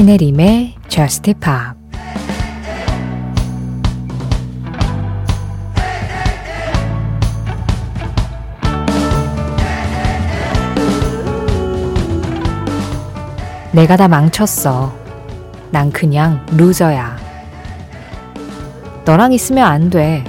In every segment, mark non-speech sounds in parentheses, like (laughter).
신혜림의 Just Pop 내가 다 망쳤어. 난 그냥 루저야. 너랑 있으면 안 돼.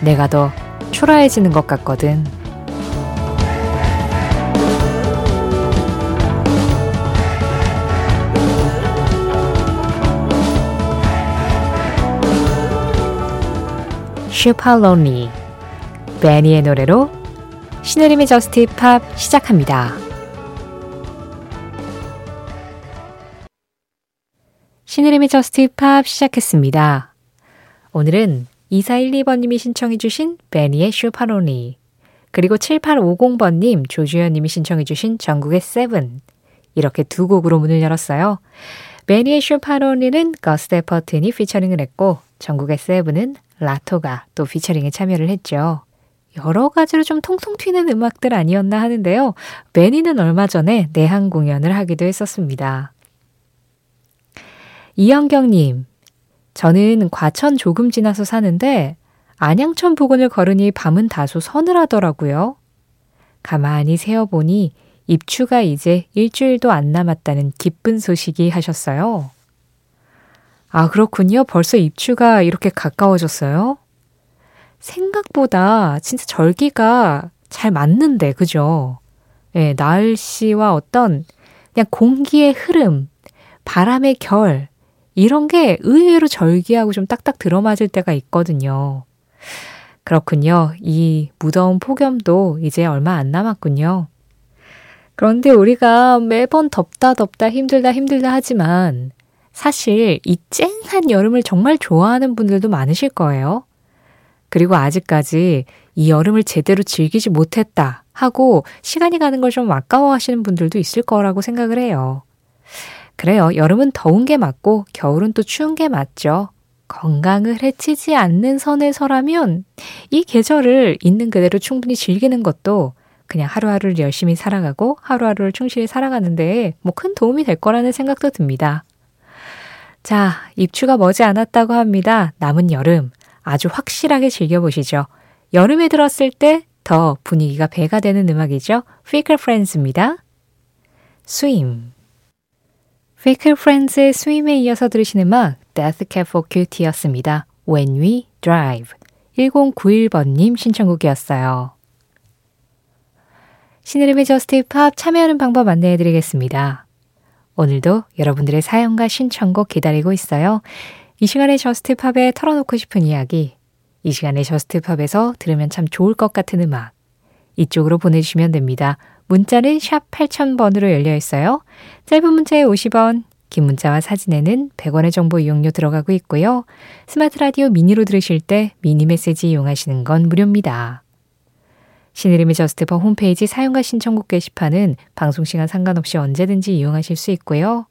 내가 더 초라해지는 것 같거든. Supalonely 베니의 노래로 신혜림의 Just Pop 시작합니다. 신혜림의 Just Pop 시작했습니다. 오늘은 2412번님이 신청해주신 베니의 Supalonely 그리고 7850번님 조주현님이 신청해주신 정국의 Seven 이렇게 두 곡으로 문을 열었어요. 베니의 Supalonely는 거스 대퍼튼이 피처링을 했고 정국의 Seven은 라토가 또 피처링에 참여를 했죠. 여러 가지로 좀 통통 튀는 음악들 아니었나 하는데요. 베니는 얼마 전에 내한 공연을 하기도 했었습니다. 이영경님, 저는 과천 조금 지나서 사는데 안양천 부근을 걸으니 밤은 다소 서늘하더라고요. 가만히 세어보니 입추가 이제 일주일도 안 남았다는 기쁜 소식이 하셨어요. 아, 그렇군요. 벌써 입추가 이렇게 가까워졌어요? 생각보다 진짜 절기가 잘 맞는데, 그죠? 예, 날씨와 어떤 그냥 공기의 흐름, 바람의 결, 이런 게 의외로 절기하고 좀 딱딱 들어맞을 때가 있거든요. 그렇군요. 이 무더운 폭염도 이제 얼마 안 남았군요. 그런데 우리가 매번 덥다 덥다 힘들다 힘들다 하지만 사실 이 쨍한 여름을 정말 좋아하는 분들도 많으실 거예요. 그리고 아직까지 이 여름을 제대로 즐기지 못했다 하고 시간이 가는 걸 좀 아까워 하시는 분들도 있을 거라고 생각을 해요. 그래요. 여름은 더운 게 맞고 겨울은 또 추운 게 맞죠. 건강을 해치지 않는 선에서라면 이 계절을 있는 그대로 충분히 즐기는 것도 그냥 하루하루를 열심히 살아가고 하루하루를 충실히 살아가는데 뭐 큰 도움이 될 거라는 생각도 듭니다. 자, 입추가 머지 않았다고 합니다. 남은 여름 아주 확실하게 즐겨보시죠. 여름에 들었을 때 더 분위기가 배가 되는 음악이죠. Fickle Friends입니다. Swim Fickle Friends의 Swim에 이어서 들으신 음악 Death Cab for Cutie였습니다. When We Drive 1091번님 신청곡이었어요. 신혜림의 Just Pop 참여하는 방법 안내해 드리겠습니다. 오늘도 여러분들의 사연과 신청곡 기다리고 있어요. 이 시간에 Just Pop에 털어놓고 싶은 이야기, 이 시간에 Just Pop에서 들으면 참 좋을 것 같은 음악, 이쪽으로 보내주시면 됩니다. 문자는 샵 8000번으로 열려 있어요. 짧은 문자에 50원, 긴 문자와 사진에는 100원의 정보 이용료 들어가고 있고요. 스마트 라디오 미니로 들으실 때 미니 메시지 이용하시는 건 무료입니다. 신혜림의 Just Pop 홈페이지 사연과 신청곡 게시판은 방송시간 상관없이 언제든지 이용하실 수 있고요.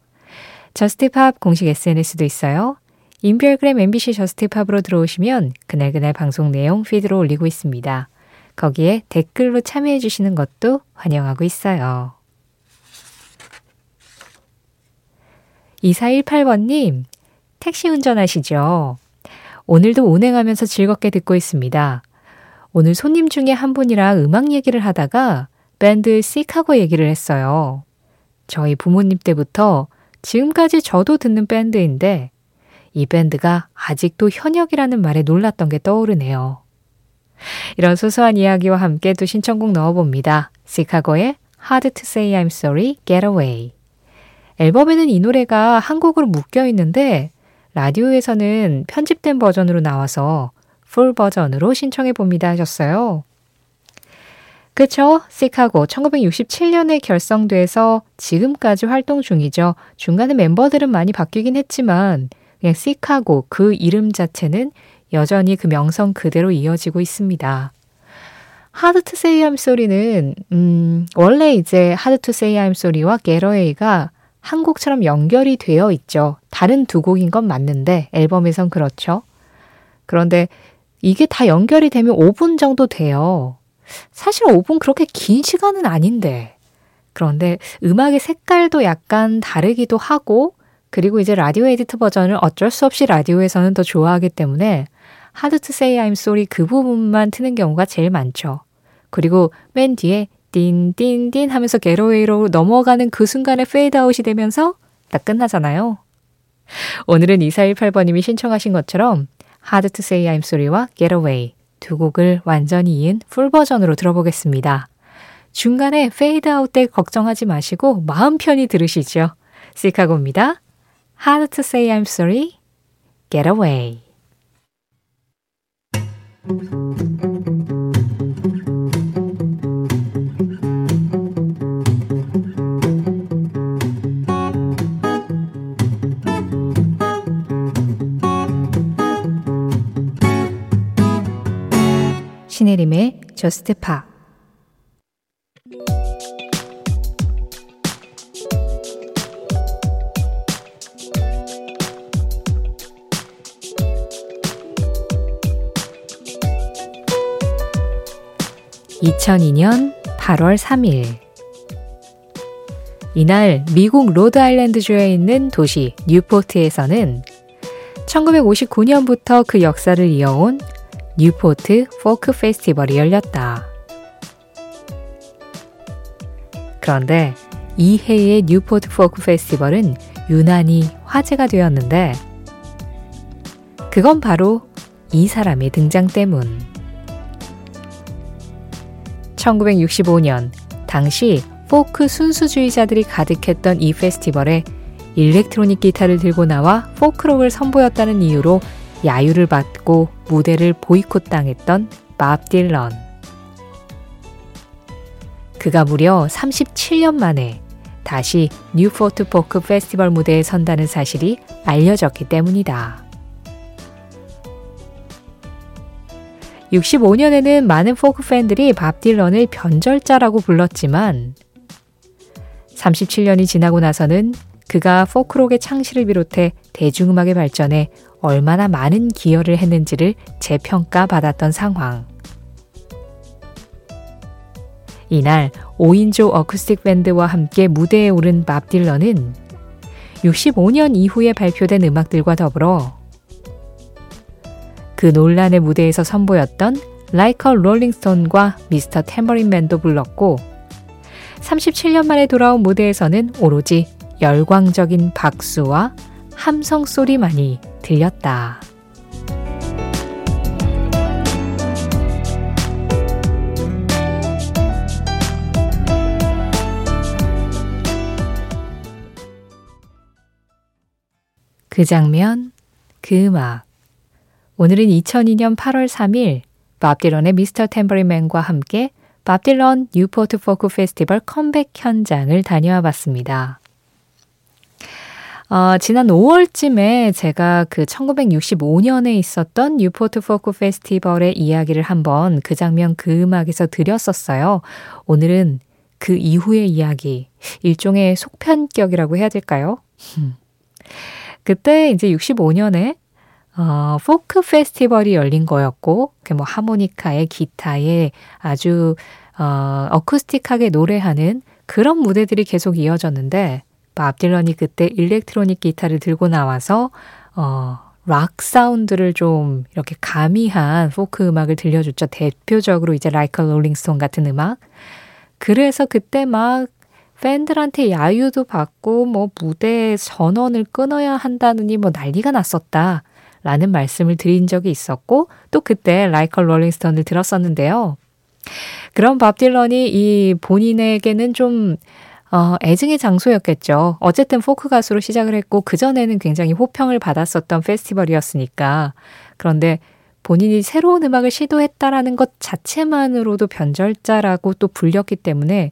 Just Pop 공식 SNS도 있어요. 인별그램 MBC Just Pop으로 들어오시면 그날그날 방송 내용 피드로 올리고 있습니다. 거기에 댓글로 참여해 주시는 것도 환영하고 있어요. 2418번님, 택시 운전하시죠? 오늘도 운행하면서 즐겁게 듣고 있습니다. 오늘 손님 중에 한 분이랑 음악 얘기를 하다가 밴드 시카고 얘기를 했어요. 저희 부모님 때부터 지금까지 저도 듣는 밴드인데 이 밴드가 아직도 현역이라는 말에 놀랐던 게 떠오르네요. 이런 소소한 이야기와 함께 또 신청곡 넣어봅니다. 시카고의 Hard to Say I'm Sorry, Get Away. 앨범에는 이 노래가 한 곡으로 묶여 있는데 라디오에서는 편집된 버전으로 나와서 full 버전으로 신청해 봅니다 하셨어요. 그쵸? 시카고 1967년에 결성돼서 지금까지 활동 중이죠. 중간에 멤버들은 많이 바뀌긴 했지만 그냥 시카고 그 이름 자체는 여전히 그 명성 그대로 이어지고 있습니다. Hard to say I'm sorry는 음, 원래 이제 Hard to say I'm sorry와 Get away가 한 곡처럼 연결이 되어 있죠. 다른 두 곡인 건 맞는데 앨범에선 그렇죠. 그런데 이게 다 연결이 되면 5분 정도 돼요. 사실 5분 그렇게 긴 시간은 아닌데. 그런데 음악의 색깔도 약간 다르기도 하고 그리고 이제 라디오 edit 버전을 어쩔 수 없이 라디오에서는 더 좋아하기 때문에 Hard to say I'm sorry 그 부분만 트는 경우가 제일 많죠. 그리고 맨 뒤에 띵띵띵 하면서 Get away로 넘어가는 그 순간에 페이드아웃이 되면서 딱 끝나잖아요. 오늘은 2418번님이 신청하신 것처럼 Hard to say I'm sorry와 Get away 두 곡을 완전히 이은 full 버전으로 들어보겠습니다. 중간에 페이드 아웃 때 걱정하지 마시고 마음 편히 들으시죠. 시카고입니다. Hard to say I'm sorry, get away. 저스트 파 2002년 8월 3일. 이날 미국 로드 아일랜드주에 있는 도시 뉴포트에서는 1959년부터 그 역사를 이어온 뉴포트 포크 페스티벌이 열렸다. 그런데 이 해의 뉴포트 포크 페스티벌은 유난히 화제가 되었는데 그건 바로 이 사람의 등장 때문. 1965년 당시 포크 순수주의자들이 가득했던 이 페스티벌에 일렉트로닉 기타를 들고 나와 포크록을 선보였다는 이유로 야유를 받고 무대를 보이콧 당했던 밥 딜런. 그가 무려 37년 만에 다시 뉴포트 포크 페스티벌 무대에 선다는 사실이 알려졌기 때문이다. 65년에는 많은 포크 팬들이 밥 딜런을 변절자라고 불렀지만 37년이 지나고 나서는 그가 포크록의 창시를 비롯해 대중음악의 발전에 얼마나 많은 기여를 했는지를 재평가 받았던 상황. 이날 5인조 어쿠스틱 밴드와 함께 무대에 오른 밥 딜런은 65년 이후에 발표된 음악들과 더불어 그 논란의 무대에서 선보였던 라이커 롤링스톤과 미스터 템버린맨도 불렀고 37년 만에 돌아온 무대에서는 오로지 열광적인 박수와 함성 소리만이 들렸다. 그 장면, 그 음악. 오늘은 2002년 8월 3일 밥 딜런의 Mr. Tambourine Man과 함께 밥 딜런 뉴포트 포크 페스티벌 컴백 현장을 다녀와 봤습니다. 어, 지난 5월쯤에 제가 그 1965년에 있었던 뉴포트 포크 페스티벌의 이야기를 한번 그 장면 그 음악에서 드렸었어요. 오늘은 그 이후의 이야기, 일종의 속편격이라고 해야 될까요? 그때 이제 65년에 어, 포크 페스티벌이 열린 거였고, 뭐 하모니카에 기타에 아주 어, 어쿠스틱하게 노래하는 그런 무대들이 계속 이어졌는데, 밥 딜런이 그때 일렉트로닉 기타를 들고 나와서 어, 락 사운드를 좀 이렇게 가미한 포크 음악을 들려줬죠. 대표적으로 이제 Like a Rolling Stone 같은 음악. 그래서 그때 막 팬들한테 야유도 받고 뭐 무대 전원을 끊어야 한다느니 뭐 난리가 났었다. 라는 말씀을 드린 적이 있었고 또 그때 Like a Rolling Stone을 들었었는데요. 그런 밥 딜런이 이 본인에게는 좀 어, 애증의 장소였겠죠. 어쨌든 포크 가수로 시작을 했고 그전에는 굉장히 호평을 받았었던 페스티벌이었으니까. 그런데 본인이 새로운 음악을 시도했다라는 것 자체만으로도 변절자라고 또 불렸기 때문에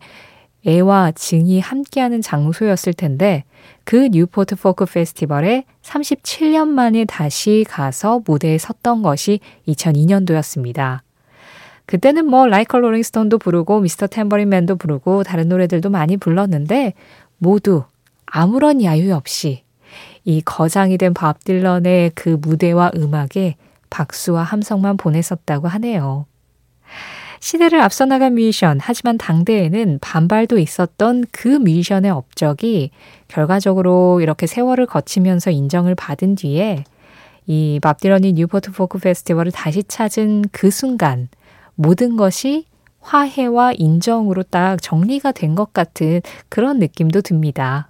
애와 증이 함께하는 장소였을 텐데 그 뉴포트 포크 페스티벌에 37년 만에 다시 가서 무대에 섰던 것이 2002년도였습니다. 그때는 뭐 Like a Rolling Stone도 부르고 Mr. Tambourine Man도 부르고 다른 노래들도 많이 불렀는데 모두 아무런 야유 없이 이 거장이 된 밥 딜런의 그 무대와 음악에 박수와 함성만 보냈었다고 하네요. 시대를 앞서 나간 뮤지션, 하지만 당대에는 반발도 있었던 그 뮤지션의 업적이 결과적으로 이렇게 세월을 거치면서 인정을 받은 뒤에 이 밥 딜런이 뉴포트 포크 페스티벌을 다시 찾은 그 순간 모든 것이 화해와 인정으로 딱 정리가 된 것 같은 그런 느낌도 듭니다.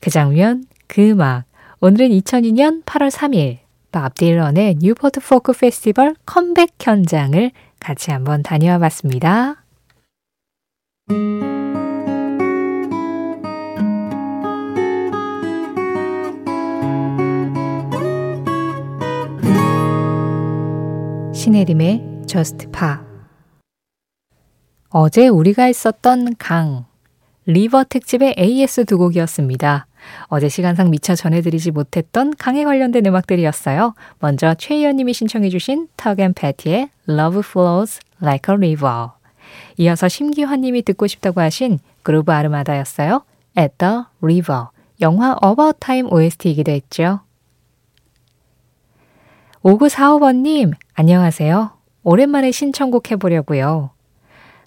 그 장면, 그 음악. 오늘은 2002년 8월 3일 밥 딜런의 뉴포트 포크 페스티벌 컴백 현장을 같이 한번 다녀와 봤습니다. 신혜림의 Just Pa 어제 우리가 있었던 강 리버 특집의 AS 두 곡이었습니다. 어제 시간상 미처 전해드리지 못했던 강에 관련된 음악들이었어요. 먼저 최희연님이 신청해주신 턱앤 패티의 Love Flows Like a River 이어서 심기환님이 듣고 싶다고 하신 그루브 아르마다였어요. At the River 영화 About Time OST이기도 했죠. 5945번님, 안녕하세요. 오랜만에 신청곡 해보려고요.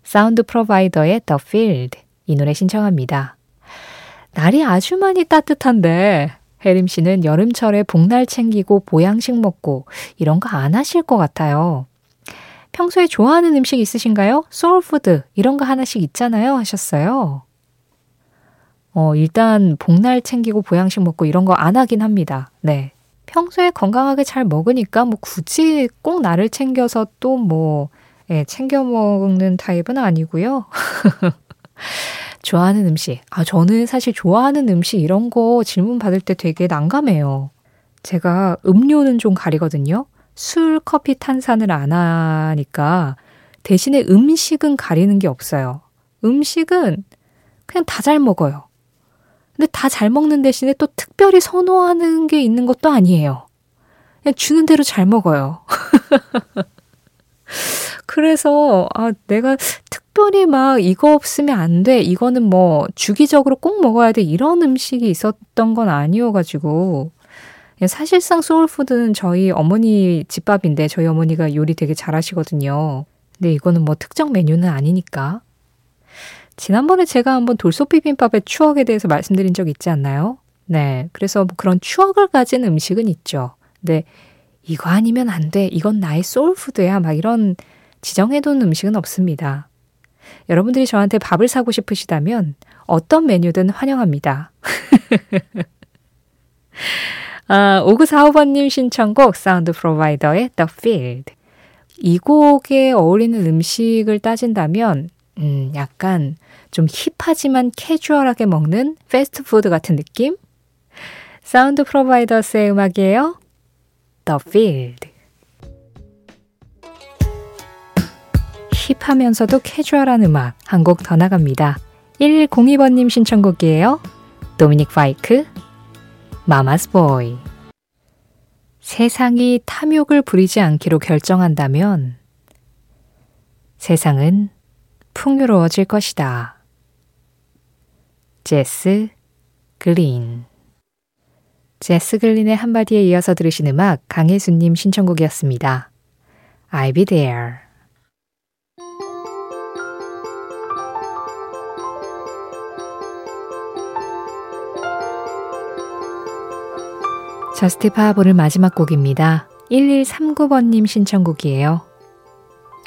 사운드 프로바이더스 The Field. 이 노래 신청합니다. 날이 아주 많이 따뜻한데, 혜림 씨는 여름철에 복날 챙기고 보양식 먹고 이런 거 안 하실 것 같아요. 평소에 좋아하는 음식 있으신가요? soul food 이런 거 하나씩 있잖아요 하셨어요. 어, 일단 복날 챙기고 보양식 먹고 이런 거 안 하긴 합니다. 네. 평소에 건강하게 잘 먹으니까 뭐 굳이 꼭 나를 챙겨서 또뭐 예, 챙겨 먹는 타입은 아니고요. (laughs) 좋아하는 음식. 아, 저는 사실 좋아하는 음식 이런 거 질문 받을 때 되게 난감해요. 제가 음료는 좀 가리거든요. 술, 커피, 탄산을 안 하니까 대신에 음식은 가리는 게 없어요. 음식은 그냥 다 잘 먹어요. 근데 다 잘 먹는 대신에 또 특별히 선호하는 게 있는 것도 아니에요. 그냥 주는 대로 잘 먹어요. (laughs) 그래서, 아, 내가 특별히 막 이거 없으면 안 돼. 이거는 뭐 주기적으로 꼭 먹어야 돼. 이런 음식이 있었던 건 아니어가지고. 사실상 소울푸드는 저희 어머니 집밥인데 저희 어머니가 요리 되게 잘하시거든요. 근데 이거는 뭐 특정 메뉴는 아니니까. 지난번에 제가 한번 돌솥 비빔밥의 추억에 대해서 말씀드린 적 있지 않나요? 네. 그래서 뭐 그런 추억을 가진 음식은 있죠. 근데 이거 아니면 안 돼. 이건 나의 소울푸드야. 막 이런 지정해둔 음식은 없습니다. 여러분들이 저한테 밥을 사고 싶으시다면 어떤 메뉴든 환영합니다. (laughs) 아, 5945번님 신청곡 사운드 프로바이더의 The Field. 이 곡에 어울리는 음식을 따진다면 음, 약간 좀 힙하지만 캐주얼하게 먹는 패스트푸드 같은 느낌? 사운드 프로바이더스의 음악이에요. The Field. 힙하면서도 캐주얼한 음악 한 곡 더 나갑니다. 1102번님 신청곡이에요. 도미닉 파이크, Mama's Boy. 세상이 탐욕을 부리지 않기로 결정한다면 세상은 풍요로워질 것이다. 제스 글린 제스 글린의 한마디에 이어서 들으신 음악 강혜수님 신청곡이었습니다. I'll be there. Just Pop 오늘의 마지막 곡입니다. 1139번님 신청곡이에요.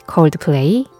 Coldplay